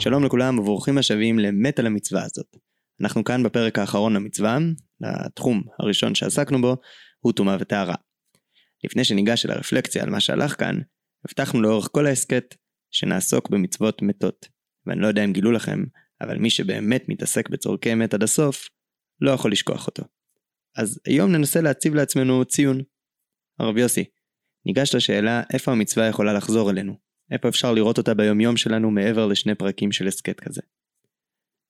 שלום לכולם וברוכים השבים למת על המצווה הזאת. אנחנו כאן בפרק האחרון למצווה, התחום הראשון שעסקנו בו הוא טומאה וטהרה. לפני שניגש אל הרפלקציה על מה שהלך כאן, הבטחנו לאורך כל ההסכת שנעסוק במצוות מתות. ואני לא יודע אם גילו לכם, אבל מי שבאמת מתעסק בצורכי מת עד הסוף, לא יכול לשכוח אותו. אז היום ננסה להציב לעצמנו ציון. הרב יוסי, ניגש לשאלה איפה המצווה יכולה לחזור אלינו, איפה אפשר לראות אותה ביומיום שלנו מעבר לשני פרקים של הסכת כזה.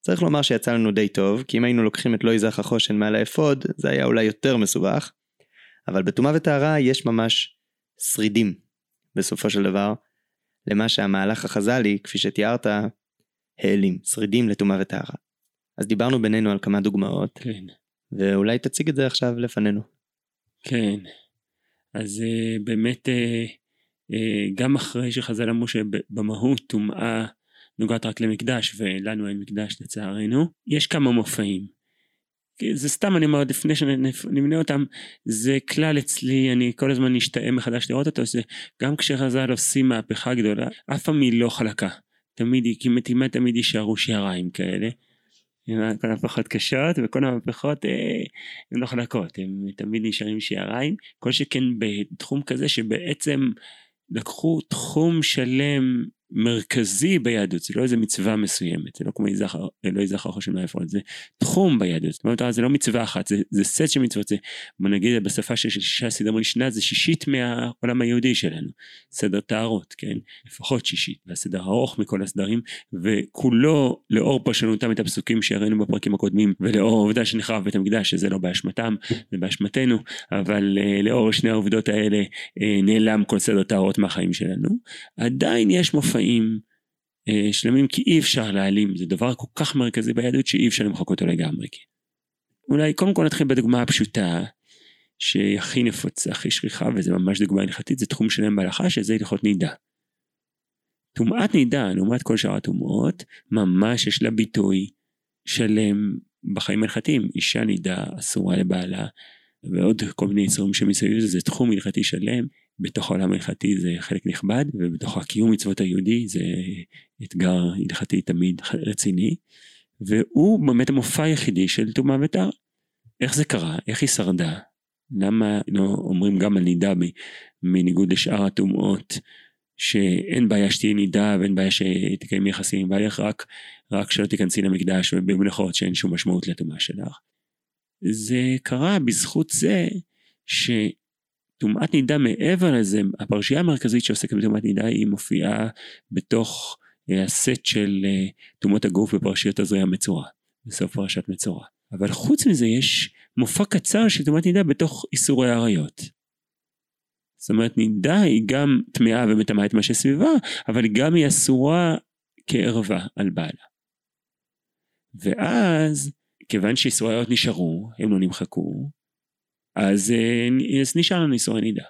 צריך לומר שיצא לנו די טוב, כי אם היינו לוקחים את לא יזרח החושן מעל האפוד, זה היה אולי יותר מסובך, אבל בטומאה וטהרה יש ממש שרידים, בסופו של דבר, למה שהמהלך החז"לי, כפי שתיארת, העלים, שרידים לטומאה וטהרה. אז דיברנו בינינו על כמה דוגמאות, כן. ואולי תציג את זה עכשיו לפנינו. כן. אז uh, באמת uh, גם אחרי שחז"ל אמרו שבמהות טומאה נוגעת רק למקדש ולנו אין מקדש לצערנו, יש כמה מופעים. זה סתם אני אומר לפני שנמנה אותם זה כלל אצלי אני כל הזמן משתאה מחדש לראות אותו זה גם כשחז"ל עושים מהפכה גדולה אף פעם היא לא חלקה. תמיד היא כמעט תמיד יישארו שעריים כאלה. כל המהפכות קשות וכל המהפכות אה, הן לא חלקות הן תמיד נשארים שיעריים כל שכן בתחום כזה שבעצם לקחו תחום שלם מרכזי ביהדות זה לא איזה מצווה מסוימת זה לא כמו אלוהי זכר חושן מהאפרות זה תחום ביהדות. זאת אומרת זה לא מצווה אחת זה, זה סט של מצוות זה בוא נגיד בשפה של שישה סדר משנה זה שישית מהעולם היהודי שלנו. סדר טהרות כן? לפחות שישית והסדר ארוך מכל הסדרים וכולו לאור פרשנותם את הפסוקים שהראינו בפרקים הקודמים ולאור העובדה שנחרב בית המקדש שזה לא באשמתם זה באשמתנו אבל uh, לאור שני העובדות האלה uh, נעלם כל סדר טהרות מהחיים שלנו. עדיין יש מופע מופעים אה, שלמים כי אי אפשר להעלים זה דבר כל כך מרכזי ביהדות שאי אפשר למחוק אותו לגמרי. אולי קודם כל נתחיל בדוגמה הפשוטה שהיא הכי נפוצה הכי שכיחה וזה ממש דוגמה הלכתית זה תחום שלם בהלכה שזה הלכות נידה. טומאת נידה לעומת כל שאר הטומאות ממש יש לה ביטוי שלם בחיים הלכתיים אישה נידה אסורה לבעלה ועוד כל מיני איסורים שמסביב זה תחום הלכתי שלם בתוך העולם ההלכתי זה חלק נכבד ובתוך הקיום מצוות היהודי זה אתגר הלכתי תמיד רציני והוא באמת המופע היחידי של טומאה וטהר. איך זה קרה? איך היא שרדה? למה לא אומרים גם על נידה מניגוד לשאר הטומאות שאין בעיה שתהיה נידה ואין בעיה שתקיים יחסים בעלך רק, רק שלא תיכנסי למקדש ובמלאכות שאין שום משמעות לטומאה שלך. זה קרה בזכות זה ש... טומאת נידה מעבר לזה, הפרשייה המרכזית שעוסקת בטומאת נידה היא מופיעה בתוך אה, הסט של אה, טומאות הגוף בפרשיות הזרעי המצורע, בסוף פרשת מצורע. אבל חוץ מזה יש מופע קצר של טומאת נידה בתוך איסורי עריות. זאת אומרת נידה היא גם טמאה ומטמאה את מה שסביבה, אבל גם היא אסורה כערווה על בעלה. ואז כיוון שאיסורי עריות נשארו, הם לא נמחקו, אז, אה, אז נשאר לנו איסורי נידה.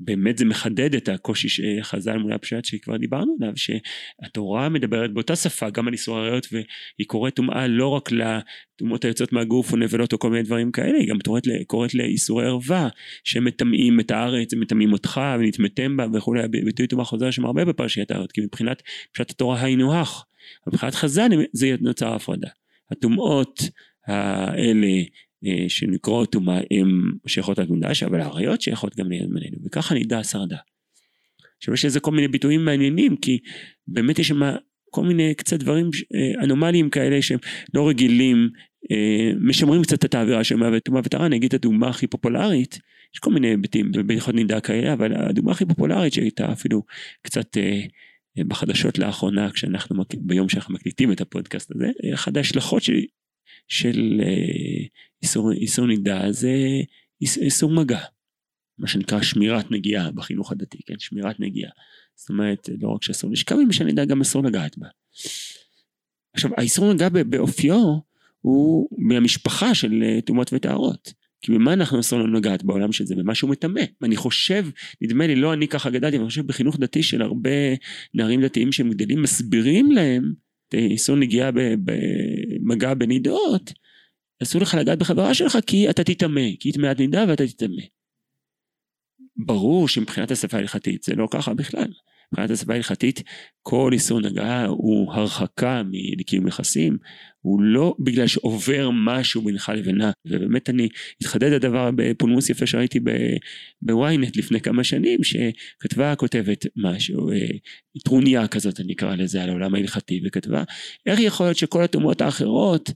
באמת זה מחדד את הקושי שחז"ל מול הפשט שכבר דיברנו עליו שהתורה מדברת באותה שפה גם על איסור עריות והיא קוראת טומאה לא רק לטומאות היוצאות מהגוף או נבלות או כל מיני דברים כאלה היא גם קוראת, לאיסורי ערווה שמטמאים את הארץ מטמאים אותך ונטמאתם בה וכולי ביטוי טומאה חוזר שם הרבה בפרשיית העריות כי מבחינת פשט התורה היינו הך מבחינת חז"ל זה נוצר הפרדה הטומאות האלה אה, שנקראות טומאה הן שייכות למקדש אבל האריות שייכות גם לימינו וככה נדע שרדה. עכשיו יש לזה כל מיני ביטויים מעניינים כי באמת יש שם כל מיני קצת דברים אה, אנומליים כאלה שהם לא רגילים אה, משמרים קצת את האווירה של מוות טומאה וטהרה את הדוגמה הכי פופולרית יש כל מיני היבטים בהלכות נידה כאלה אבל הדוגמה הכי פופולרית שהייתה אפילו קצת בחדשות לאחרונה כשאנחנו ביום שאנחנו מקליטים את הפודקאסט הזה אחת ההשלכות של אה, איסור, איסור נידה זה איסור מגע. מה שנקרא שמירת נגיעה בחינוך הדתי, כן? שמירת נגיעה. זאת אומרת, לא רק שאסור לשכב עם אישה נידה, גם אסור לגעת בה. עכשיו, האיסור נגע באופיו הוא מהמשפחה של אה, טומאות וטהרות. כי במה אנחנו אסור לנו לגעת בעולם של זה? במשהו מטמא. אני חושב, נדמה לי, לא אני ככה גדלתי, אבל אני חושב בחינוך דתי של הרבה נערים דתיים שהם גדלים, מסבירים להם איסור נגיעה במגע בנידות, אסור לך לגעת בחברה שלך כי אתה תטמא, כי היא טמאת נידה ואתה תטמא. ברור שמבחינת השפה ההלכתית זה לא ככה בכלל, מבחינת השפה ההלכתית, כל איסור נגעה הוא הרחקה מקיום יחסים, הוא לא בגלל שעובר משהו בינך לבינה, ובאמת אני, התחדד הדבר בפולמוס יפה שראיתי בוויינט לפני כמה שנים, שכתבה כותבת משהו, אה, טרוניה כזאת אני אקרא לזה על העולם ההלכתי, וכתבה, איך יכול להיות שכל התאומות האחרות,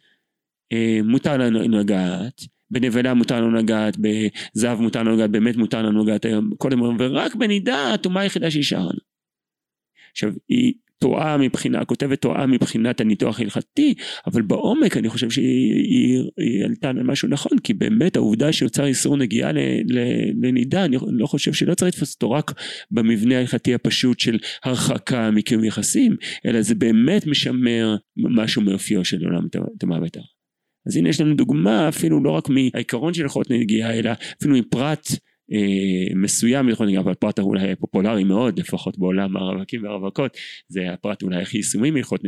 אה, מותר לנו לגעת, בנבלה מותר לנו לגעת, בזהב מותר לנו לגעת, באמת מותר לנו לגעת היום, כל הזמן, ורק בנידה הטומאה היחידה שהשארנו. עכשיו, היא טועה מבחינה, הכותבת טועה מבחינת הניתוח ההלכתי, אבל בעומק אני חושב שהיא היא, היא עלתה על משהו נכון, כי באמת העובדה שנוצר איסור נגיעה לנידה, אני לא חושב שלא צריך לתפוס אותו רק במבנה ההלכתי הפשוט של הרחקה מקיום יחסים, אלא זה באמת משמר משהו מאופיו של עולם תמה ותר. אז הנה יש לנו דוגמה אפילו לא רק מהעיקרון של הלכות נגיעה, אלא אפילו מפרט מסוים יכול להיות אבל פרט אולי פופולרי מאוד לפחות בעולם הרווקים והרווקות זה הפרט אולי הכי יישומי מהלכות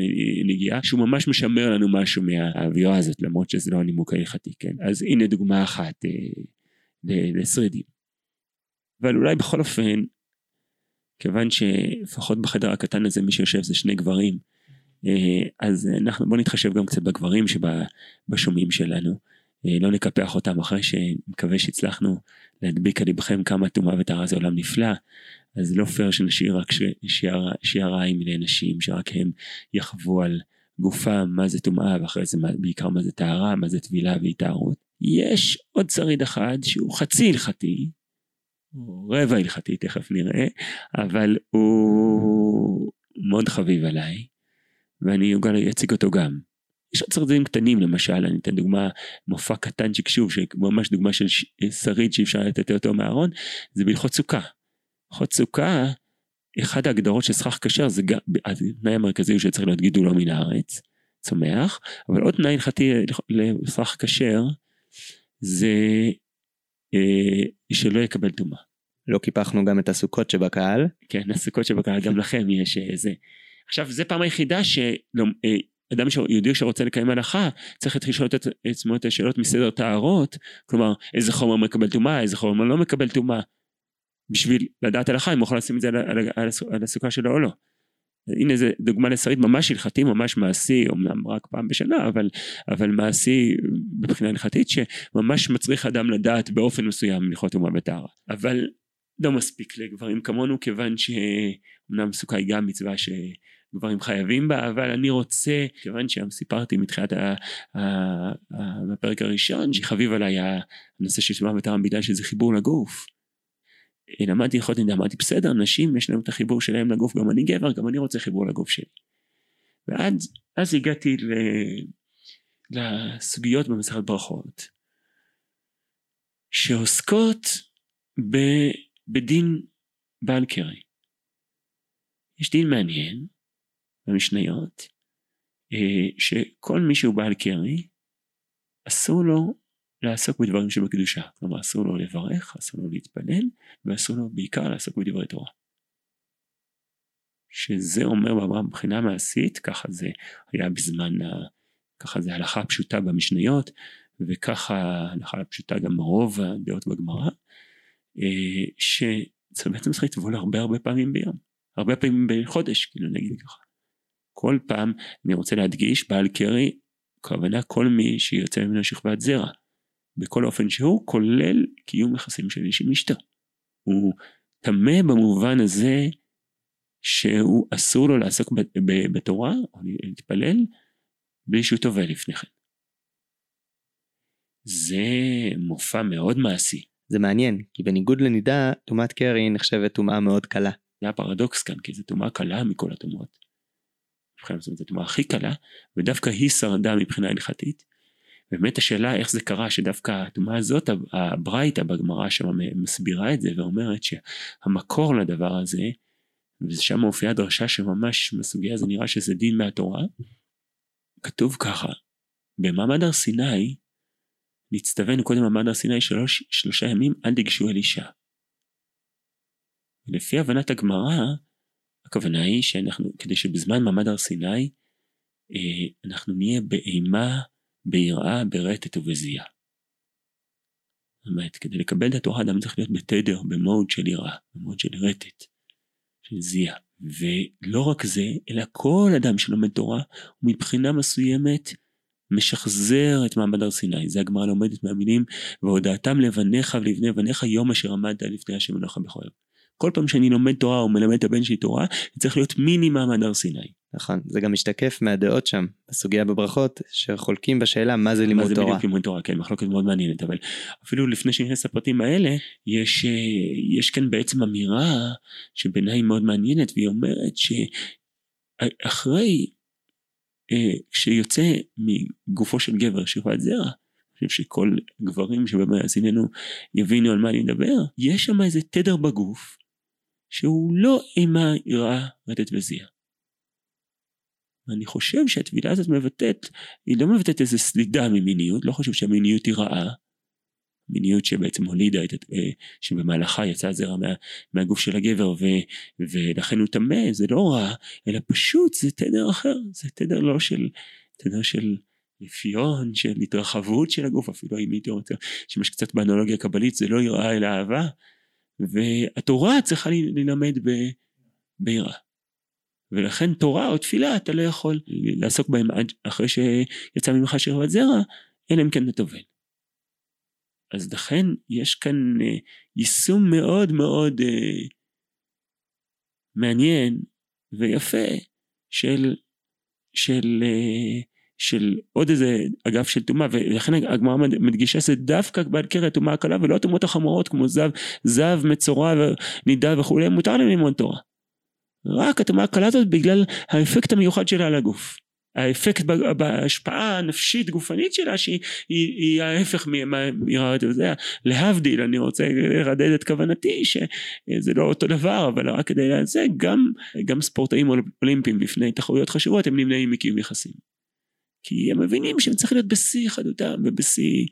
נגיעה שהוא ממש משמר לנו משהו מהאווירה הזאת למרות שזה לא הנימוק ההלכתי כן? אז הנה דוגמה אחת אה, לשרידים. אבל אולי בכל אופן כיוון שלפחות בחדר הקטן הזה מי שיושב זה שני גברים אה, אז אנחנו בוא נתחשב גם קצת בגברים שבשומעים שלנו. אה, לא נקפח אותם אחרי שנקווה שהצלחנו להדביק על לבכם כמה טומאה וטהרה זה עולם נפלא אז לא פייר שנשאיר רק שיעריים לנשים שרק הם יחוו על גופם מה זה טומאה ואחרי זה בעיקר מה זה טהרה מה זה טבילה והתארות. יש עוד שריד אחד שהוא חצי הלכתי רבע הלכתי תכף נראה אבל הוא מאוד חביב עליי ואני אציג אותו גם יש עוד שרדים קטנים למשל, אני אתן דוגמה, מופע קטנצ'יק שוב, שממש דוגמה של שריד שאי אפשר לתת אותו מהארון, זה בהלכות סוכה. הלכות סוכה, אחת ההגדרות של סכך כשר זה גם, התנאי המרכזי הוא שצריך להיות גידולו מן הארץ, צומח, אבל עוד תנאי הלכתי לסכך כשר, זה אה, שלא יקבל טומאה. לא קיפחנו גם את הסוכות שבקהל. כן, הסוכות שבקהל, גם לכם יש איזה. אה, עכשיו, זה פעם היחידה שלא, אדם יהודי שרוצה לקיים הלכה צריך להתחיל לשאול את עצמו את השאלות מסדר טהרות כלומר איזה חומר מקבל טומאה איזה חומר לא מקבל טומאה בשביל לדעת הלכה אם הוא יכול לשים את זה על, על, על, על הסוכה שלו או לא. הנה זה דוגמה לשריד ממש הלכתי ממש מעשי אמנם רק פעם בשנה אבל אבל מעשי מבחינה הלכתית שממש מצריך אדם לדעת באופן מסוים הלכות טומאה וטהרה אבל לא מספיק לגברים כמונו כיוון שאומנם סוכה היא גם מצווה ש... גברים חייבים בה, אבל אני רוצה, כיוון שם סיפרתי מתחילת הפרק הראשון, שחביב עליי הנושא של שמע וטעם בגלל שזה חיבור לגוף. למדתי הלכות נדע, אמרתי בסדר, נשים יש להם את החיבור שלהם לגוף, גם אני גבר, גם אני רוצה חיבור לגוף שלי. ואז אז הגעתי ל, לסוגיות במסכת ברכות, שעוסקות ב, בדין בעל קרי. יש דין מעניין, במשניות, אה, שכל מי שהוא בעל קרי, אסור לו לעסוק בדברים שבקדושה. כלומר, אסור לו לברך, אסור לו להתפלל, ואסור לו בעיקר לעסוק בדברי תורה. שזה אומר מבחינה מעשית, ככה זה היה בזמן. ככה זה הלכה פשוטה במשניות, וככה הלכה פשוטה גם רוב הדעות בגמרא, אה, שזה בעצם צריך לטבול הרבה הרבה פעמים ביום, הרבה פעמים בחודש, כאילו נגיד ככה. כל פעם אני רוצה להדגיש בעל קרי כוונה כל מי שיוצא ממנו שכבת זרע בכל אופן שהוא כולל קיום יחסים של איש עם אשתו הוא טמא במובן הזה שהוא אסור לו לעסוק בתורה או להתפלל בלי שהוא טובל לפני כן. זה מופע מאוד מעשי. זה מעניין, כי בניגוד לנידה, טומאת קרי נחשבת טומאה מאוד קלה. זה הפרדוקס כאן, כי זו טומאה קלה מכל הטומאות. מבחינה זו התנועה הכי קלה ודווקא היא שרדה מבחינה הלכתית. באמת השאלה איך זה קרה שדווקא הטומאה הזאת הברייתא בגמרא שם מסבירה את זה ואומרת שהמקור לדבר הזה ושם מופיעה דרשה שממש בסוגיה הזו נראה שזה דין מהתורה כתוב ככה במעמד הר סיני נצטווינו קודם במעמד הר סיני שלוש, שלושה ימים אל תיגשו אל אישה. לפי הבנת הגמרא הכוונה היא שאנחנו, כדי שבזמן מעמד הר סיני, אה, אנחנו נהיה באימה, ביראה, ברטט ובזיעה. זאת אומרת, כדי לקבל את התורה אדם צריך להיות בתדר, במוד של יראה, במוד של רטט, של זיעה. ולא רק זה, אלא כל אדם שלומד תורה, הוא מבחינה מסוימת משחזר את מעמד הר סיני. זה הגמרא לומדת מהמילים, והודעתם לבניך ולבני בניך יום אשר עמדת לפני השם אלוהיך בכורך. כל פעם שאני לומד תורה או מלמד את הבן שלי תורה, זה צריך להיות מיני מעמד הר סיני. נכון, זה גם משתקף מהדעות שם, בסוגיה בברכות, שחולקים בשאלה מה זה לימוד מה זה תורה. בדיוק לימוד תורה, כן, מחלוקת מאוד מעניינת, אבל אפילו לפני שניכנס לפרטים האלה, יש, אה, יש כאן בעצם אמירה שבעיניי מאוד מעניינת, והיא אומרת שאחרי, אה, כשיוצא מגופו של גבר שכבת זרע, אני חושב שכל גברים שבמאזיננו יבינו על מה אני מדבר, יש שם איזה תדר בגוף, שהוא לא אימה, יראה, רטט וזיע. ואני חושב שהטבילה הזאת מבטאת, היא לא מבטאת איזה סלידה ממיניות, לא חושב שהמיניות היא רעה. מיניות שבעצם הולידה את, אה, שבמהלכה יצא הזרע מה, מהגוף של הגבר ו, ולכן הוא טמא, זה לא רע, אלא פשוט זה תדר אחר, זה תדר לא של, תדר של רפיון, של התרחבות של הגוף, אפילו אם הייתי רוצה, שימש קצת באנלוגיה קבלית, זה לא יראה אלא אהבה, והתורה צריכה ללמד ביראה. ולכן תורה או תפילה אתה לא יכול לעסוק בהם עד אחרי שיצא ממך שכבת זרע, אלא אם כן אתה טובל. אז לכן יש כאן אה, יישום מאוד מאוד אה, מעניין ויפה של, של, אה, של עוד איזה אגף של טומאה ולכן הגמרא מדגישה זה דווקא בעל קרע טומאה הקלה ולא הטומאות החמורות כמו זב, זב מצורע ונידה וכולי מותר להם ללמוד תורה. רק הטומאה הקלה הזאת בגלל האפקט המיוחד שלה על הגוף. האפקט בהשפעה הנפשית גופנית שלה שהיא היא, היא ההפך מרעת וזה להבדיל אני רוצה לרדד את כוונתי שזה לא אותו דבר אבל רק כדי זה גם גם ספורטאים אולימפיים בפני תחרויות חשובות הם נמנעים מקיום יחסים כי הם מבינים שהם צריכים להיות בשיא חדותם ובשיא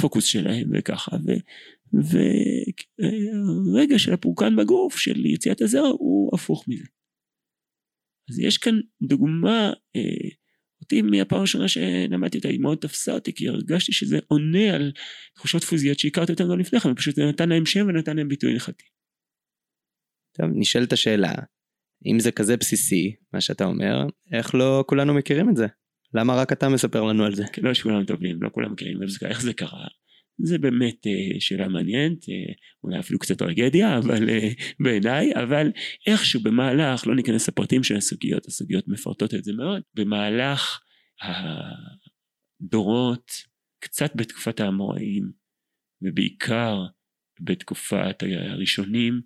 פוקוס שלהם וככה ורגע של הפורקן בגוף של יציאת הזרע הוא הפוך מזה. אז יש כאן דוגמה, אה, אותי מהפעם הראשונה שלמדתי אותה היא מאוד תפסה אותי כי הרגשתי שזה עונה על תחושות פיזיות שהכרתי אותן לא לפני כן, פשוט זה נתן להם שם ונתן להם ביטוי הלכתי. טוב, נשאלת השאלה, אם זה כזה בסיסי, מה שאתה אומר, איך לא כולנו מכירים את זה? למה רק אתה מספר לנו על זה? לא שכולם טובים, לא כולם מכירים, איך זה קרה? זה באמת אה, שאלה מעניינת, אה, אולי אפילו קצת טרגדיה, אבל אה, בעיניי, אבל איכשהו במהלך, לא ניכנס לפרטים של הסוגיות, הסוגיות מפרטות את זה מאוד, במהלך הדורות, קצת בתקופת האמוראים, ובעיקר בתקופת הראשונים,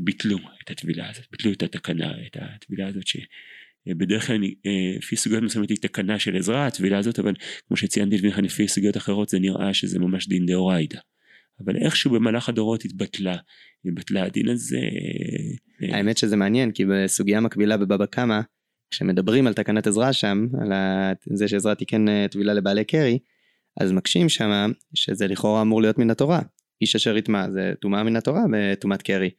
ביטלו את הטבילה הזאת, ביטלו את התקנה, את הטבילה הזאת ש... בדרך כלל אה, לפי סוגיות מסוימת היא תקנה של עזרה הטבילה הזאת אבל כמו שציינתי לפי סוגיות אחרות זה נראה שזה ממש דין דאורייתא. אבל איכשהו במהלך הדורות התבטלה, התבטלה הדין הזה. אה, האמת שזה מעניין כי בסוגיה מקבילה בבבא קמא כשמדברים על תקנת עזרה שם על זה שעזרה תיקן אה, טבילה לבעלי קרי אז מקשים שם שזה לכאורה אמור להיות מן התורה איש אשר יטמע זה טומאה מן התורה בטומאת קרי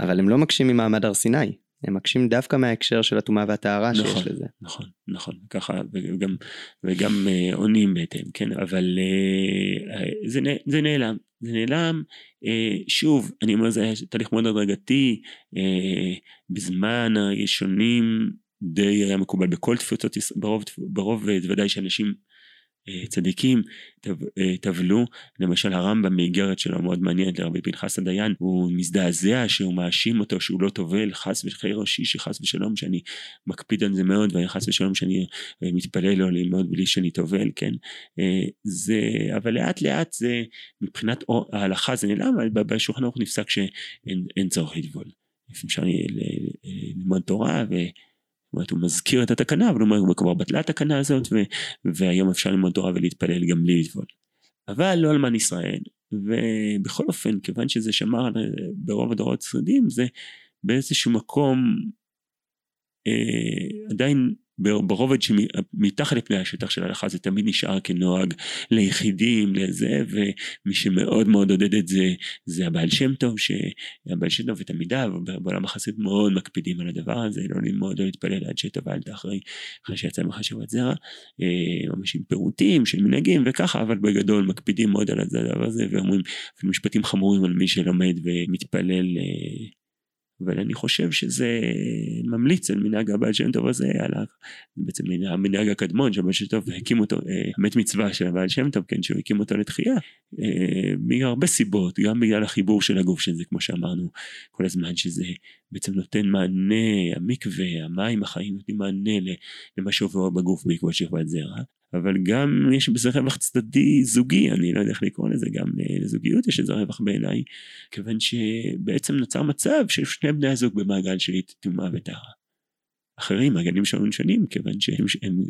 אבל הם לא מקשים ממעמד הר סיני הם מקשים דווקא מההקשר של הטומאה והטהרה נכון, שיש לזה. נכון, נכון, ככה וגם, וגם אה, עונים בהתאם, כן, אבל אה, אה, זה, זה נעלם, זה נעלם, אה, שוב, אני אומר זה היה תהליך מאוד הדרגתי, אה, בזמן הראשונים די היה מקובל בכל תפוצות, ברוב, ברוב ודאי שאנשים אה, צדיקים אה, טבלו, למשל הרמב"ם באיגרת שלו מאוד מעניינת לרבי פנחס הדיין, הוא מזדעזע שהוא מאשים אותו שהוא לא טובל, חס וחיי ראשי שחס ושלום שאני מקפיד על זה מאוד וחס ושלום שאני אה, מתפלל לו ללמוד בלי שאני טובל, כן, זה, אבל לאט לאט זה מבחינת ההלכה זה נעלם, אבל בשולחן ערוך נפסק שאין צורך לטבול, אפשר ללמוד תורה ו... זאת אומרת, הוא מזכיר את התקנה, אבל הוא אומר, כבר בטלה התקנה הזאת, ו, והיום אפשר ללמוד תורה ולהתפלל גם בלי לטבול. אבל לא אלמן ישראל, ובכל אופן, כיוון שזה שמר ברוב הדורות השרידים, זה באיזשהו מקום אה, עדיין ברובד שמתחת לפני השטח של ההלכה זה תמיד נשאר כנוהג ליחידים לזה ומי שמאוד מאוד עודד את זה זה הבעל שם טוב שהבעל שם טוב ותלמידיו בעולם החסיד מאוד מקפידים על הדבר הזה לא ללמוד לא להתפלל עד שטבלת אחרי, אחרי שיצא ממך שבועת זרע אה, ממש עם פירוטים של מנהגים וככה אבל בגדול מקפידים מאוד על הדבר הזה ואומרים משפטים חמורים על מי שלומד ומתפלל אה, אבל אני חושב שזה ממליץ על מנהג הבעל שם טוב הזה, על. בעצם המנהג הקדמון שהבעל שם טוב הקים אותו, אה, המת מצווה של הבעל שם טוב, כן, שהוא הקים אותו לתחייה, אה, מהרבה סיבות, גם בגלל החיבור של הגוף של זה, כמו שאמרנו כל הזמן, שזה בעצם נותן מענה, המקווה, המים החיים נותנים מענה למה שעובר בגוף בעקבות שכבת זרע. אבל גם יש בזה רווח צדדי זוגי, אני לא יודע איך לקרוא לזה, גם לזוגיות יש איזה רווח בעיניי, כיוון שבעצם נוצר מצב של שני בני הזוג במעגל של טומאה וטהרה. אחרים מעגלים שונים שונים כיוון שהם הם,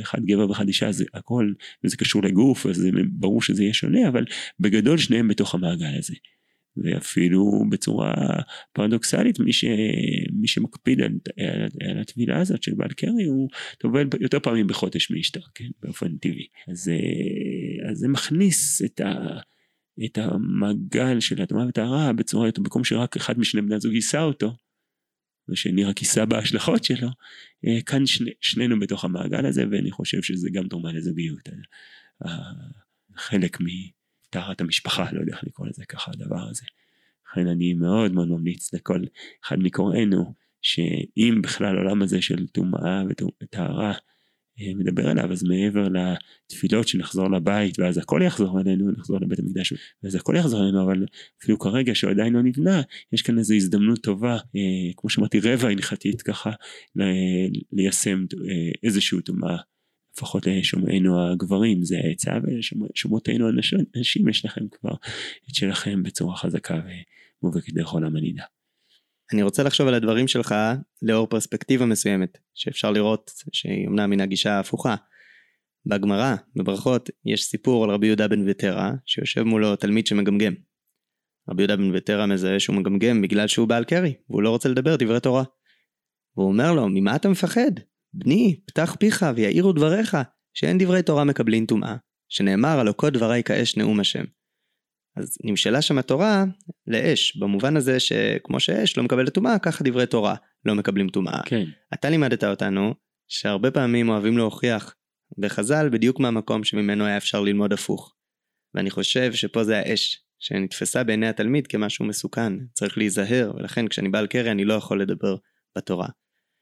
אחד גבר ואחד אישה זה הכל וזה קשור לגוף אז ברור שזה יהיה שונה אבל בגדול שניהם בתוך המעגל הזה. ואפילו בצורה פרדוקסלית מי, ש, מי שמקפיד על, על, על הטבילה הזאת של בעל קרי הוא טובל יותר פעמים בחודש מאשתו כן באופן טבעי. אז, אה, אז זה מכניס את, ה, את המעגל של הטומאה וטהרה בצורה יותר במקום שרק אחד משני בני הזוג יישא אותו ושני רק יישא בהשלכות שלו אה, כאן שני, שנינו בתוך המעגל הזה ואני חושב שזה גם תרומה לזוגיות חלק מ... טהרת המשפחה, לא יודע איך לקרוא לזה ככה הדבר הזה. לכן אני מאוד מאוד ממליץ לכל אחד מקוראינו, שאם בכלל העולם הזה של טומאה וטהרה אה, מדבר עליו, אז מעבר לתפילות שנחזור לבית ואז הכל יחזור אלינו, נחזור לבית המקדש ואז הכל יחזור אלינו, אבל אפילו כרגע שהוא עדיין לא נבנה, יש כאן איזו הזדמנות טובה, אה, כמו שאמרתי רבע הלכתית ככה, ליישם אה, איזושהי טומאה לפחות לשומעינו הגברים זה העצה ולשומעותינו הנשים יש לכם כבר את שלכם בצורה חזקה ומובהקת דרך עולם הנידה. אני רוצה לחשוב על הדברים שלך לאור פרספקטיבה מסוימת שאפשר לראות שהיא אמנם מן הגישה ההפוכה. בגמרא, בברכות, יש סיפור על רבי יהודה בן ותרא שיושב מולו תלמיד שמגמגם. רבי יהודה בן ותרא מזהה שהוא מגמגם בגלל שהוא בעל קרי והוא לא רוצה לדבר דברי תורה. והוא אומר לו ממה אתה מפחד? בני, פתח פיך ויעירו דבריך, שאין דברי תורה מקבלין טומאה, שנאמר הלא כל דברי כאש נאום השם. אז נמשלה שם התורה לאש, במובן הזה שכמו שאש לא מקבלת טומאה, ככה דברי תורה לא מקבלים טומאה. כן. אתה לימדת אותנו שהרבה פעמים אוהבים להוכיח בחז"ל בדיוק מהמקום שממנו היה אפשר ללמוד הפוך. ואני חושב שפה זה האש, שנתפסה בעיני התלמיד כמשהו מסוכן, צריך להיזהר, ולכן כשאני בעל קרי אני לא יכול לדבר בתורה.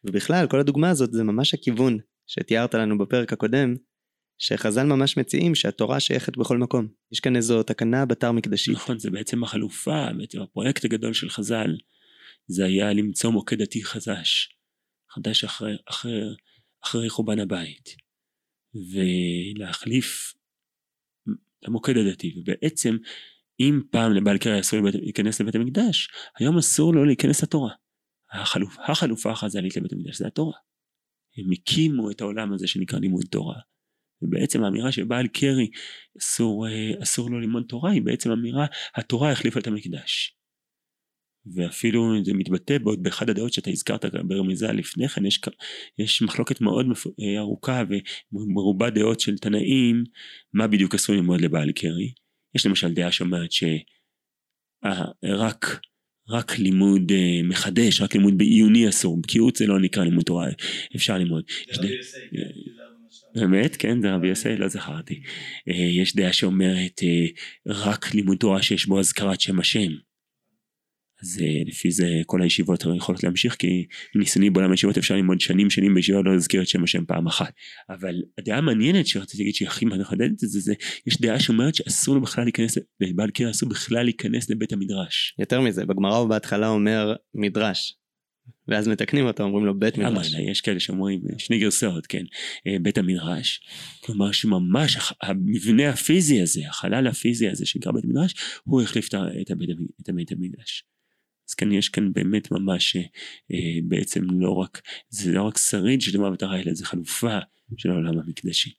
ובכלל, כל הדוגמה הזאת זה ממש הכיוון שתיארת לנו בפרק הקודם, שחז"ל ממש מציעים שהתורה שייכת בכל מקום. יש כאן איזו תקנה בתר מקדשית. נכון, זה בעצם החלופה, בעצם הפרויקט הגדול של חז"ל, זה היה למצוא מוקד דתי חדש, חדש אחרי, אחרי, אחרי חורבן הבית, ולהחליף למוקד הדתי, ובעצם אם פעם לבעל קרע אסור להיכנס לבית המקדש, היום אסור לו להיכנס לתורה. החלופ, החלופה החז"לית לבית המקדש זה התורה. הם הקימו את העולם הזה שנקרא לימוד תורה. ובעצם האמירה שבעל קרי אסור, אה, אסור לו ללמוד תורה היא בעצם אמירה התורה החליפה את המקדש. ואפילו זה מתבטא בעוד באחד הדעות שאתה הזכרת ברמיזה לפני כן יש, יש מחלוקת מאוד אה, ארוכה ומרובה דעות של תנאים מה בדיוק אסור ללמוד לבעל קרי. יש למשל דעה שאומרת שרק רק לימוד uh, מחדש, רק לימוד בעיוני אסור, בקיאות זה לא נקרא לימוד תורה, אפשר ללמוד. כן, באמת? כן, זה רבי יוסי, לא זכרתי. Uh, יש דעה שאומרת רק לימוד תורה שיש בו אזכרת שם השם. אז לפי זה כל הישיבות יכולות להמשיך כי מניסיוני בעולם הישיבות אפשר ללמוד שנים שנים בישיבה לא להזכיר את שם השם פעם אחת. אבל הדעה המעניינת שרציתי להגיד שהיא הכי מחדדת את זה, זה יש דעה שאומרת שאסור לו בכלל להיכנס, לבעל קרע אסור בכלל להיכנס לבית המדרש. יותר מזה, בגמרא הוא בהתחלה אומר מדרש. ואז מתקנים אותו, אומרים לו בית מדרש. אמרנה, יש כאלה שאומרים, שני גרסאות, כן, בית המדרש. כלומר שממש המבנה הפיזי הזה, החלל הפיזי הזה שנקרא בית המדרש, הוא החליף את הבית המדרש. אז כאן יש כאן באמת ממש אה, בעצם לא רק, זה לא רק שריד של דמות הרע, אלא זה חלופה של העולם המקדשי.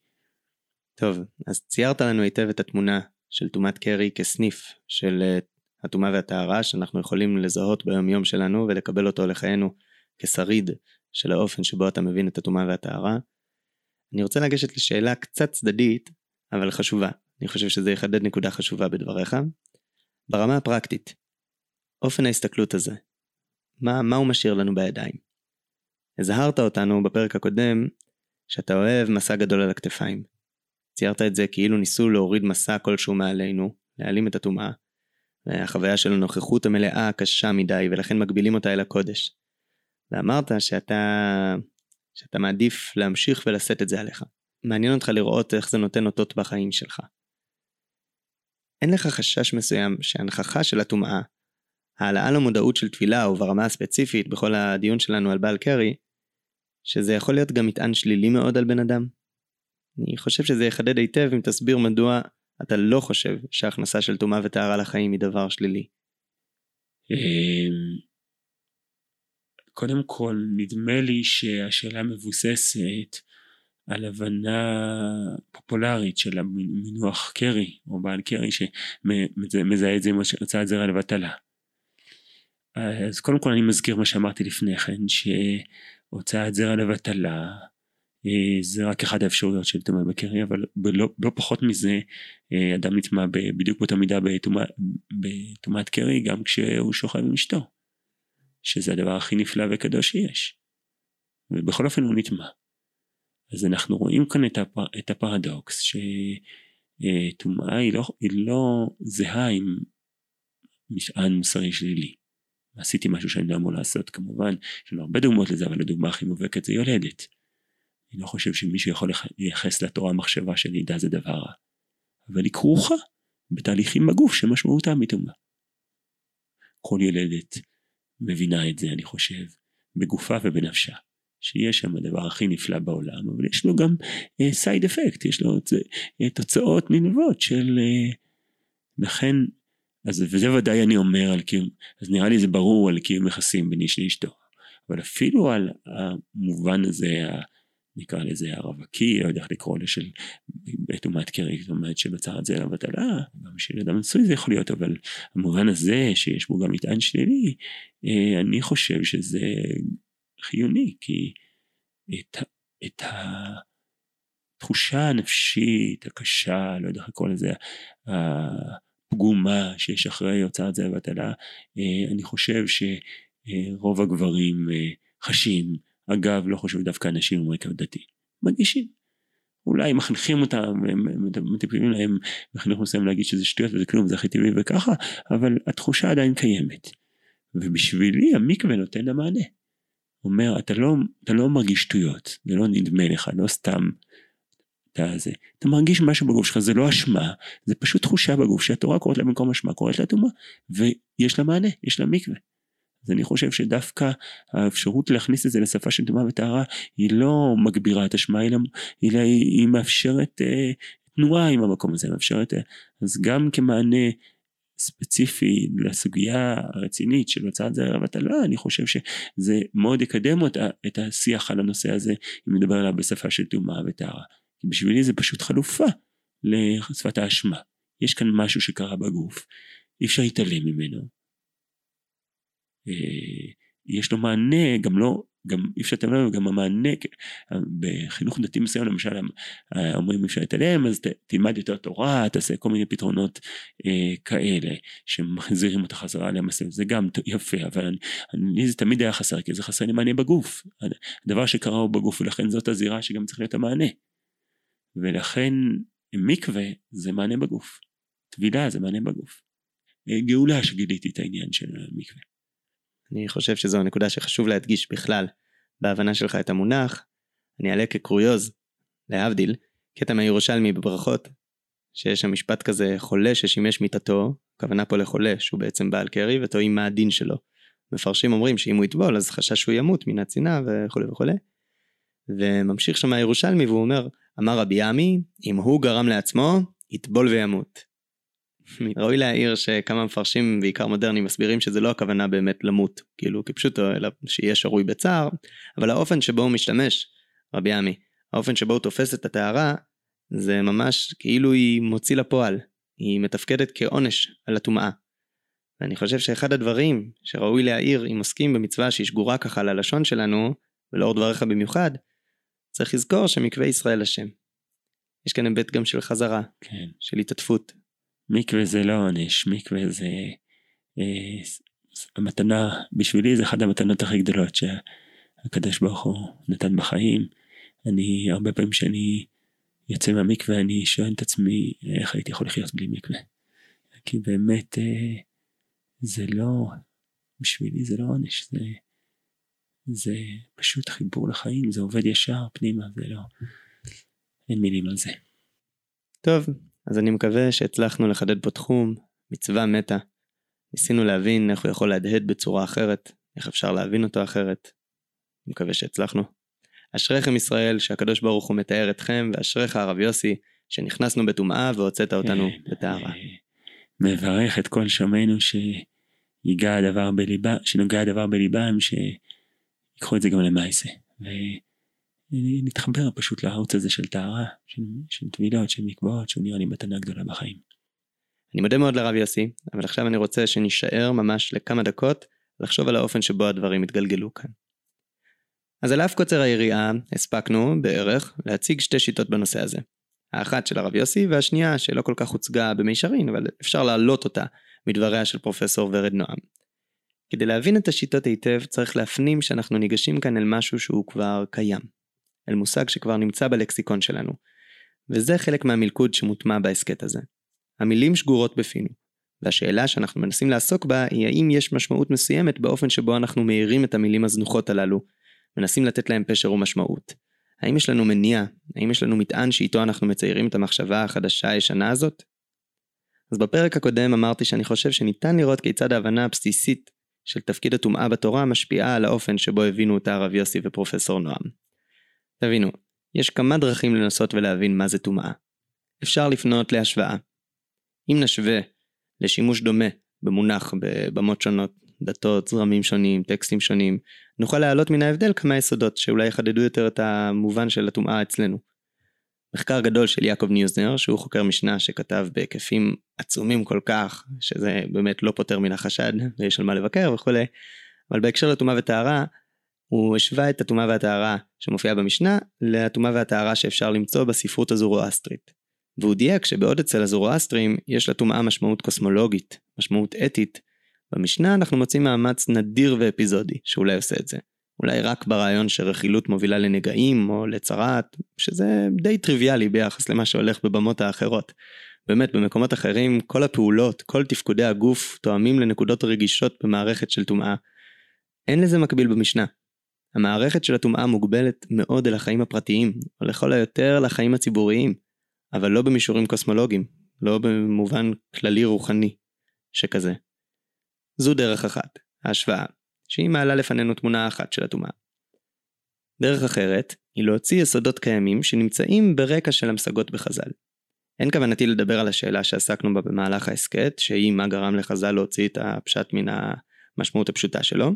טוב, אז ציירת לנו היטב את התמונה של טומאת קרי כסניף של אה, הטומאה והטהרה שאנחנו יכולים לזהות ביום יום שלנו ולקבל אותו לחיינו כשריד של האופן שבו אתה מבין את הטומאה והטהרה. אני רוצה לגשת לשאלה קצת צדדית, אבל חשובה. אני חושב שזה יחדד נקודה חשובה בדבריך. ברמה הפרקטית, אופן ההסתכלות הזה, מה, מה הוא משאיר לנו בידיים? הזהרת אותנו בפרק הקודם שאתה אוהב מסע גדול על הכתפיים. ציירת את זה כאילו ניסו להוריד מסע כלשהו מעלינו, להעלים את הטומאה, החוויה של הנוכחות המלאה קשה מדי ולכן מגבילים אותה אל הקודש. ואמרת שאתה, שאתה מעדיף להמשיך ולשאת את זה עליך. מעניין אותך לראות איך זה נותן אותות בחיים שלך. אין לך חשש מסוים שהנכחה של הטומאה, העלאה למודעות של טבילה או ברמה הספציפית בכל הדיון שלנו על בעל קרי, שזה יכול להיות גם מטען שלילי מאוד על בן אדם? אני חושב שזה יחדד היטב אם תסביר מדוע אתה לא חושב שהכנסה של טומאה וטהרה לחיים היא דבר שלילי. אמ, קודם כל נדמה לי שהשאלה מבוססת על הבנה פופולרית של המינוח קרי או בעל קרי שמזהה את זה עם הוצאת זרע לבטלה. אז קודם כל אני מזכיר מה שאמרתי לפני כן שהוצאת זרע לבטלה אה, זה רק אחד האפשרויות של טומאה בקרי אבל לא, לא פחות מזה אה, אדם נטמע בדיוק באותה מידה בטומאת קרי גם כשהוא שוכב עם אשתו שזה הדבר הכי נפלא וקדוש שיש. ובכל אופן הוא נטמע. אז אנחנו רואים כאן את, הפ, את הפרדוקס שטומאה היא לא, היא לא זהה עם משען מוסרי שלילי עשיתי משהו שאני לא אמור לעשות כמובן יש לנו הרבה דוגמאות לזה אבל הדוגמה הכי מובהקת זה יולדת אני לא חושב שמישהו יכול לייחס לתורה מחשבה של לידה זה דבר רע. אבל היא כרוכה בתהליכים בגוף שמשמעותם מטומאה. כל ילדת מבינה את זה אני חושב בגופה ובנפשה שיש שם הדבר הכי נפלא בעולם אבל יש לו גם סייד uh, אפקט יש לו uh, תוצאות נלוות של uh, לכן אז וזה ודאי אני אומר על קיום אז נראה לי זה ברור על קיום יחסים בין איש לאשתו אבל אפילו על המובן הזה נקרא לזה הרווקי, לא יודע איך לקרוא לזה, של טומאת קרי, זאת אומרת את זה לבטלה, גם של אדם נשוי זה יכול להיות, אבל המובן הזה שיש בו גם מטען שלילי, אה, אני חושב שזה חיוני, כי את, את התחושה הנפשית הקשה, לא יודע איך לקרוא לזה, הפגומה שיש אחרי הוצאת זה לבטלה, אה, אני חושב שרוב הגברים אה, חשים אגב, לא חושב דווקא אנשים עם רקע דתי, מגישים. אולי מחנכים אותם, מטיפים להם בחינוך מסוים להגיד שזה שטויות וזה כלום, זה הכי טבעי וככה, אבל התחושה עדיין קיימת. ובשבילי המקווה נותן לה מענה. אומר, אתה לא, אתה לא מרגיש שטויות, זה לא נדמה לך, לא סתם אתה זה. אתה מרגיש משהו בגוף שלך, זה לא אשמה, זה פשוט תחושה בגוף שהתורה קוראת לה במקום אשמה, קוראת לה טומאה, ויש לה מענה, יש לה מקווה. אז אני חושב שדווקא האפשרות להכניס את זה לשפה של טומאה וטהרה היא לא מגבירה את אשמה אלא היא, היא מאפשרת אה, תנועה עם המקום הזה, מאפשרת, אה, אז גם כמענה ספציפי לסוגיה הרצינית של הוצאת זרע ובטלה אני חושב שזה מאוד יקדם אותה, את השיח על הנושא הזה אם נדבר עליו בשפה של טומאה וטהרה. כי בשבילי זה פשוט חלופה לשפת האשמה. יש כאן משהו שקרה בגוף, אי אפשר להתעלם ממנו. אה, יש לו מענה גם לא גם אי אפשר להתעלם גם המענה בחינוך דתי מסוים למשל אומרים אפשר להתעלם אז ת, תלמד יותר תורה תעשה כל מיני פתרונות אה, כאלה שמחזירים אותה חזרה למסלול זה גם יפה אבל לי זה תמיד היה חסר כי זה חסר לי מענה בגוף הדבר שקרה הוא בגוף ולכן זאת הזירה שגם צריך להיות המענה ולכן מקווה זה מענה בגוף טבילה זה מענה בגוף אה, גאולה שגיליתי את העניין של המקווה אני חושב שזו הנקודה שחשוב להדגיש בכלל בהבנה שלך את המונח. אני אעלה כקוריוז, להבדיל, קטע מהירושלמי בברכות, שיש שם משפט כזה חולה ששימש מיתתו, הכוונה פה לחולה שהוא בעצם בעל קרי ותוהים מה הדין שלו. מפרשים אומרים שאם הוא יטבול אז חשש שהוא ימות מן הצינה וכולי וכולי. וממשיך שם הירושלמי והוא אומר, אמר רבי עמי, אם הוא גרם לעצמו, יטבול וימות. ראוי להעיר שכמה מפרשים בעיקר מודרניים מסבירים שזה לא הכוונה באמת למות. כאילו כפשוטו אלא שיהיה שרוי בצער אבל האופן שבו הוא משתמש רבי עמי האופן שבו הוא תופס את הטהרה זה ממש כאילו היא מוציא לפועל. היא מתפקדת כעונש על הטומאה. ואני חושב שאחד הדברים שראוי להעיר אם עוסקים במצווה שהיא שגורה ככה ללשון שלנו ולאור דבריך במיוחד צריך לזכור שמקווה ישראל השם יש כאן היבט גם של חזרה, כן. של התעטפות, מקווה זה לא עונש, מקווה זה אה, המתנה, בשבילי זה אחת המתנות הכי גדולות שהקדוש ברוך הוא נתן בחיים. אני הרבה פעמים שאני יוצא מהמקווה אני שואל את עצמי איך הייתי יכול לחיות בלי מקווה. כי באמת אה, זה לא, בשבילי זה לא עונש, זה, זה פשוט חיבור לחיים, זה עובד ישר פנימה, זה לא, אין מילים על זה. טוב, אז אני מקווה שהצלחנו לחדד פה תחום, מצווה מתה. ניסינו להבין איך הוא יכול להדהד בצורה אחרת, איך אפשר להבין אותו אחרת. אני מקווה שהצלחנו. אשריכם ישראל שהקדוש ברוך הוא מתאר אתכם, ואשריך הרב יוסי שנכנסנו בטומאה והוצאת אותנו כן, בטהרה. מברך את כל שומעינו שיגע הדבר בליבם, שנוגע הדבר בליבם, שיקחו את זה גם למעשה. ונתחבר פשוט לערוץ הזה של טהרה, של, של טבילות, של מקוואות, שהוא נראה לי מתנה גדולה בחיים. אני מודה מאוד לרב יוסי, אבל עכשיו אני רוצה שנישאר ממש לכמה דקות לחשוב על האופן שבו הדברים התגלגלו כאן. אז על אף קוצר היריעה הספקנו בערך להציג שתי שיטות בנושא הזה. האחת של הרב יוסי והשנייה שלא כל כך הוצגה במישרין אבל אפשר להעלות אותה מדבריה של פרופסור ורד נועם. כדי להבין את השיטות היטב צריך להפנים שאנחנו ניגשים כאן אל משהו שהוא כבר קיים. אל מושג שכבר נמצא בלקסיקון שלנו. וזה חלק מהמלכוד שמוטמע בהסכת הזה. המילים שגורות בפינו, והשאלה שאנחנו מנסים לעסוק בה היא האם יש משמעות מסוימת באופן שבו אנחנו מאירים את המילים הזנוחות הללו, מנסים לתת להם פשר ומשמעות. האם יש לנו מניע? האם יש לנו מטען שאיתו אנחנו מציירים את המחשבה החדשה הישנה הזאת? אז בפרק הקודם אמרתי שאני חושב שניתן לראות כיצד ההבנה הבסיסית של תפקיד הטומאה בתורה משפיעה על האופן שבו הבינו אותה הרב יוסי ופרופסור נועם. תבינו, יש כמה דרכים לנסות ולהבין מה זה טומאה. אפשר לפנות להשוואה. אם נשווה לשימוש דומה במונח בבמות שונות, דתות, זרמים שונים, טקסטים שונים, נוכל להעלות מן ההבדל כמה יסודות שאולי יחדדו יותר את המובן של הטומאה אצלנו. מחקר גדול של יעקב ניוזנר, שהוא חוקר משנה שכתב בהיקפים עצומים כל כך, שזה באמת לא פותר מן החשד, ויש על מה לבקר וכולי, אבל בהקשר לטומאה וטהרה, הוא השווה את הטומאה והטהרה שמופיעה במשנה, לטומאה והטהרה שאפשר למצוא בספרות הזורואסטרית. והוא דייק שבעוד אצל הזורואסטרים יש לטומאה משמעות קוסמולוגית, משמעות אתית, במשנה אנחנו מוצאים מאמץ נדיר ואפיזודי שאולי עושה את זה. אולי רק ברעיון שרכילות מובילה לנגעים או לצרעת, שזה די טריוויאלי ביחס למה שהולך בבמות האחרות. באמת, במקומות אחרים כל הפעולות, כל תפקודי הגוף תואמים לנקודות רגישות במערכת של טומאה. אין לזה מקביל במשנה. המערכת של הטומאה מוגבלת מאוד אל החיים הפרטיים, או לכל היותר לחיים הציבוריים, אבל לא במישורים קוסמולוגיים, לא במובן כללי רוחני שכזה. זו דרך אחת, ההשוואה, שהיא מעלה לפנינו תמונה אחת של הטומאה. דרך אחרת היא להוציא יסודות קיימים שנמצאים ברקע של המשגות בחז"ל. אין כוונתי לדבר על השאלה שעסקנו בה במהלך ההסכת, שהיא מה גרם לחז"ל להוציא את הפשט מן המשמעות הפשוטה שלו,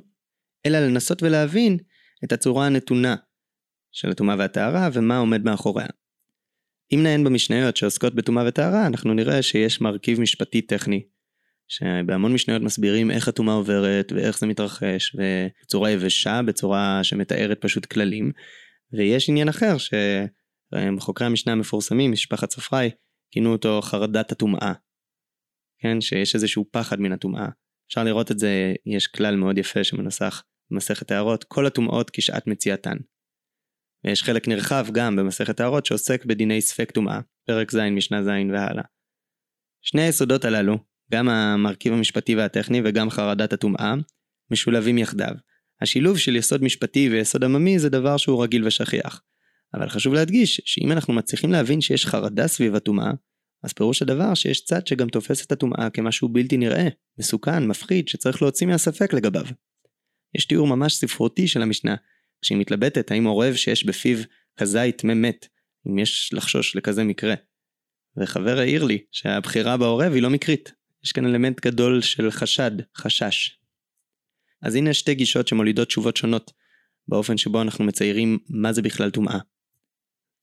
אלא לנסות ולהבין את הצורה הנתונה של הטומאה והטהרה ומה עומד מאחוריה. אם נעיין במשניות שעוסקות בטומאה וטהרה, אנחנו נראה שיש מרכיב משפטי טכני שבהמון משניות מסבירים איך הטומאה עוברת ואיך זה מתרחש בצורה יבשה, בצורה שמתארת פשוט כללים. ויש עניין אחר שחוקרי המשנה המפורסמים, משפחת ספראי, כינו אותו חרדת הטומאה. כן, שיש איזשהו פחד מן הטומאה. אפשר לראות את זה, יש כלל מאוד יפה שמנוסח במסכת הערות, כל הטומאות כשעת מציאתן. ויש חלק נרחב גם במסכת הערות שעוסק בדיני ספק טומאה, פרק ז', משנה ז' והלאה. שני היסודות הללו, גם המרכיב המשפטי והטכני וגם חרדת הטומאה, משולבים יחדיו. השילוב של יסוד משפטי ויסוד עממי זה דבר שהוא רגיל ושכיח. אבל חשוב להדגיש שאם אנחנו מצליחים להבין שיש חרדה סביב הטומאה, אז פירוש הדבר שיש צד שגם תופס את הטומאה כמשהו בלתי נראה, מסוכן, מפחיד, שצריך להוציא מהספק לגביו. יש תיאור ממש ספרותי של המשנה, כשהיא מתלבטת האם עורב שיש בפיו כזית טמא מת, אם יש לחשוש לכזה מקרה. וחבר העיר לי שהבחירה בעורב היא לא מקרית, יש כאן אלמנט גדול של חשד, חשש. אז הנה שתי גישות שמולידות תשובות שונות באופן שבו אנחנו מציירים מה זה בכלל טומאה.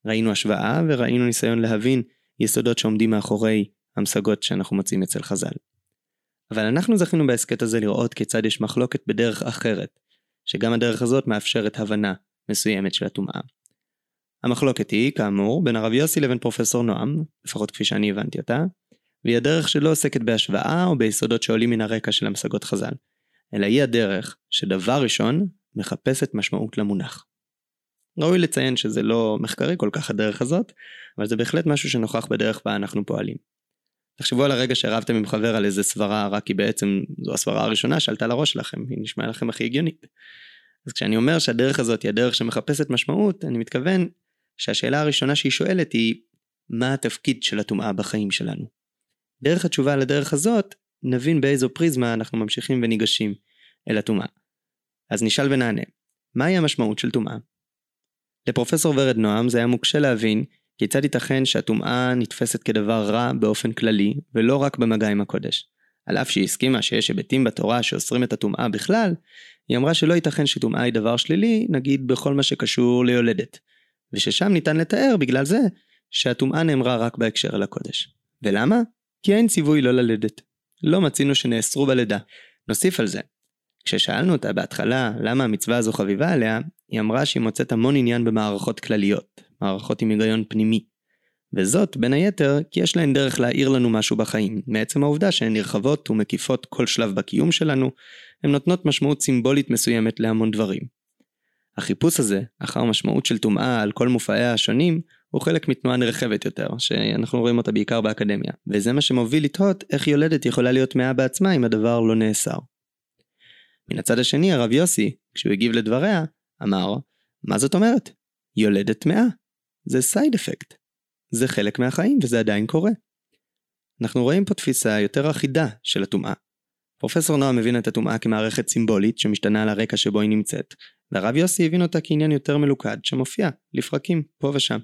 ראינו השוואה וראינו ניסיון להבין יסודות שעומדים מאחורי המשגות שאנחנו מוצאים אצל חז"ל. אבל אנחנו זכינו בהסכת הזה לראות כיצד יש מחלוקת בדרך אחרת, שגם הדרך הזאת מאפשרת הבנה מסוימת של הטומאה. המחלוקת היא, כאמור, בין הרב יוסי לבין פרופסור נועם, לפחות כפי שאני הבנתי אותה, והיא הדרך שלא עוסקת בהשוואה או ביסודות שעולים מן הרקע של המשגות חז"ל, אלא היא הדרך שדבר ראשון מחפשת משמעות למונח. ראוי לציין שזה לא מחקרי כל כך הדרך הזאת, אבל זה בהחלט משהו שנוכח בדרך בה אנחנו פועלים. תחשבו על הרגע שרבתם עם חבר על איזה סברה, רק כי בעצם זו הסברה הראשונה שעלתה לראש שלכם, היא נשמעה לכם הכי הגיונית. אז כשאני אומר שהדרך הזאת היא הדרך שמחפשת משמעות, אני מתכוון שהשאלה הראשונה שהיא שואלת היא, מה התפקיד של הטומאה בחיים שלנו? דרך התשובה לדרך הזאת, נבין באיזו פריזמה אנחנו ממשיכים וניגשים אל הטומאה. אז נשאל ונענה, מהי המשמעות של טומאה? לפרופסור ורד נועם זה היה מוקשה להבין כיצד ייתכן שהטומאה נתפסת כדבר רע באופן כללי, ולא רק במגע עם הקודש. על אף שהיא הסכימה שיש היבטים בתורה שאוסרים את הטומאה בכלל, היא אמרה שלא ייתכן שטומאה היא דבר שלילי, נגיד בכל מה שקשור ליולדת. וששם ניתן לתאר בגלל זה שהטומאה נאמרה רק בהקשר אל הקודש. ולמה? כי אין ציווי לא ללדת. לא מצינו שנאסרו בלידה. נוסיף על זה. כששאלנו אותה בהתחלה למה המצווה הזו חביבה עליה, היא אמרה שהיא מוצאת המון עניין במערכות כלליות, מערכות עם היגיון פנימי. וזאת, בין היתר, כי יש להן דרך להאיר לנו משהו בחיים, מעצם העובדה שהן נרחבות ומקיפות כל שלב בקיום שלנו, הן נותנות משמעות סימבולית מסוימת להמון דברים. החיפוש הזה, אחר משמעות של טומאה על כל מופעיה השונים, הוא חלק מתנועה נרחבת יותר, שאנחנו רואים אותה בעיקר באקדמיה, וזה מה שמוביל לתהות איך יולדת יכולה להיות טמאה בעצמה אם הדבר לא נאסר. מן הצד השני, הרב יוסי, כשהוא הגיב לדבריה, אמר, מה זאת אומרת? יולדת טמאה. זה סייד אפקט. זה חלק מהחיים וזה עדיין קורה. אנחנו רואים פה תפיסה יותר אחידה של הטומאה. פרופסור נועם מבין את הטומאה כמערכת סימבולית שמשתנה על הרקע שבו היא נמצאת, והרב יוסי הבין אותה כעניין יותר מלוכד שמופיע לפרקים פה ושם.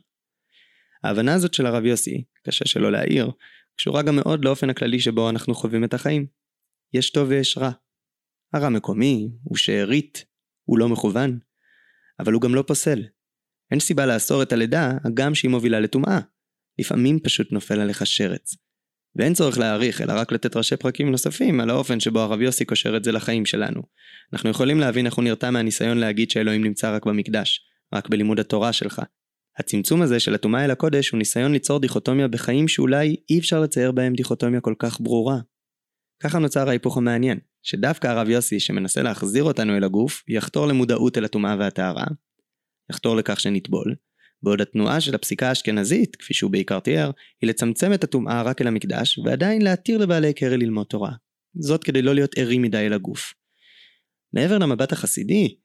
ההבנה הזאת של הרב יוסי, קשה שלא להעיר, קשורה גם מאוד לאופן הכללי שבו אנחנו חווים את החיים. יש טוב ויש רע. הרע מקומי, הוא שארית, הוא לא מכוון, אבל הוא גם לא פוסל. אין סיבה לאסור את הלידה, הגם שהיא מובילה לטומאה. לפעמים פשוט נופל עליך שרץ. ואין צורך להעריך, אלא רק לתת ראשי פרקים נוספים על האופן שבו הרב יוסי קושר את זה לחיים שלנו. אנחנו יכולים להבין איך הוא נרתע מהניסיון להגיד שאלוהים נמצא רק במקדש, רק בלימוד התורה שלך. הצמצום הזה של הטומאה אל הקודש הוא ניסיון ליצור דיכוטומיה בחיים שאולי אי אפשר לצייר בהם דיכוטומיה כל כך ברורה. ככה נוצר ההיפוך המעניין, שדווקא הרב יוסי שמנסה להחזיר אותנו אל הגוף, יחתור למודעות אל הטומאה והטהרה, יחתור לכך שנטבול, בעוד התנועה של הפסיקה האשכנזית, כפי שהוא בעיקר תיאר, היא לצמצם את הטומאה רק אל המקדש, ועדיין להתיר לבעלי קרל ללמוד תורה. זאת כדי לא להיות ערים מדי אל הגוף. מעבר למבט החסידי,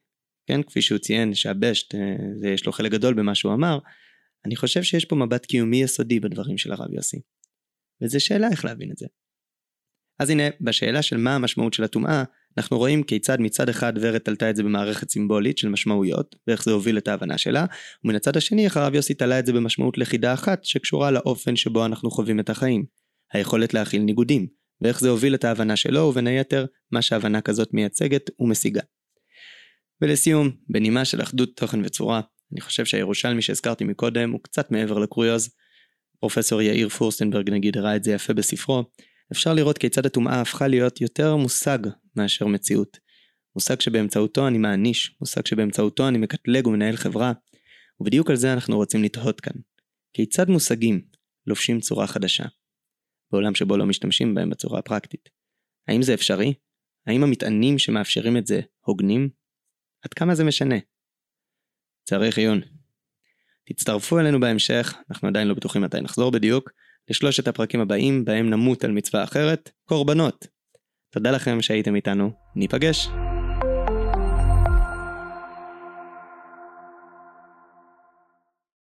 כן, כפי שהוא ציין שהבשט, אה, יש לו חלק גדול במה שהוא אמר, אני חושב שיש פה מבט קיומי יסודי בדברים של הרב יוסי. וזו שאלה איך להבין את זה. אז הנה, בשאלה של מה המשמעות של הטומאה, אנחנו רואים כיצד מצד אחד ורד תלתה את זה במערכת סימבולית של משמעויות, ואיך זה הוביל את ההבנה שלה, ומן הצד השני איך הרב יוסי תלה את זה במשמעות לכידה אחת, שקשורה לאופן שבו אנחנו חווים את החיים. היכולת להכיל ניגודים, ואיך זה הוביל את ההבנה שלו, ובין היתר, מה שהבנה כזאת מייצגת ומשיגה. ולסיום, בנימה של אחדות תוכן וצורה, אני חושב שהירושלמי שהזכרתי מקודם הוא קצת מעבר לקוריוז. פרופסור יאיר פורסטנברג נגיד הראה את זה יפה בספרו, אפשר לראות כיצד הטומאה הפכה להיות יותר מושג מאשר מציאות. מושג שבאמצעותו אני מעניש, מושג שבאמצעותו אני מקטלג ומנהל חברה, ובדיוק על זה אנחנו רוצים לתהות כאן. כיצד מושגים לובשים צורה חדשה? בעולם שבו לא משתמשים בהם בצורה הפרקטית. האם זה אפשרי? האם המטענים שמאפשרים את זה הוגנים? עד כמה זה משנה? צריך עיון. תצטרפו אלינו בהמשך, אנחנו עדיין לא בטוחים מתי נחזור בדיוק, לשלושת הפרקים הבאים בהם נמות על מצווה אחרת, קורבנות. תודה לכם שהייתם איתנו, ניפגש.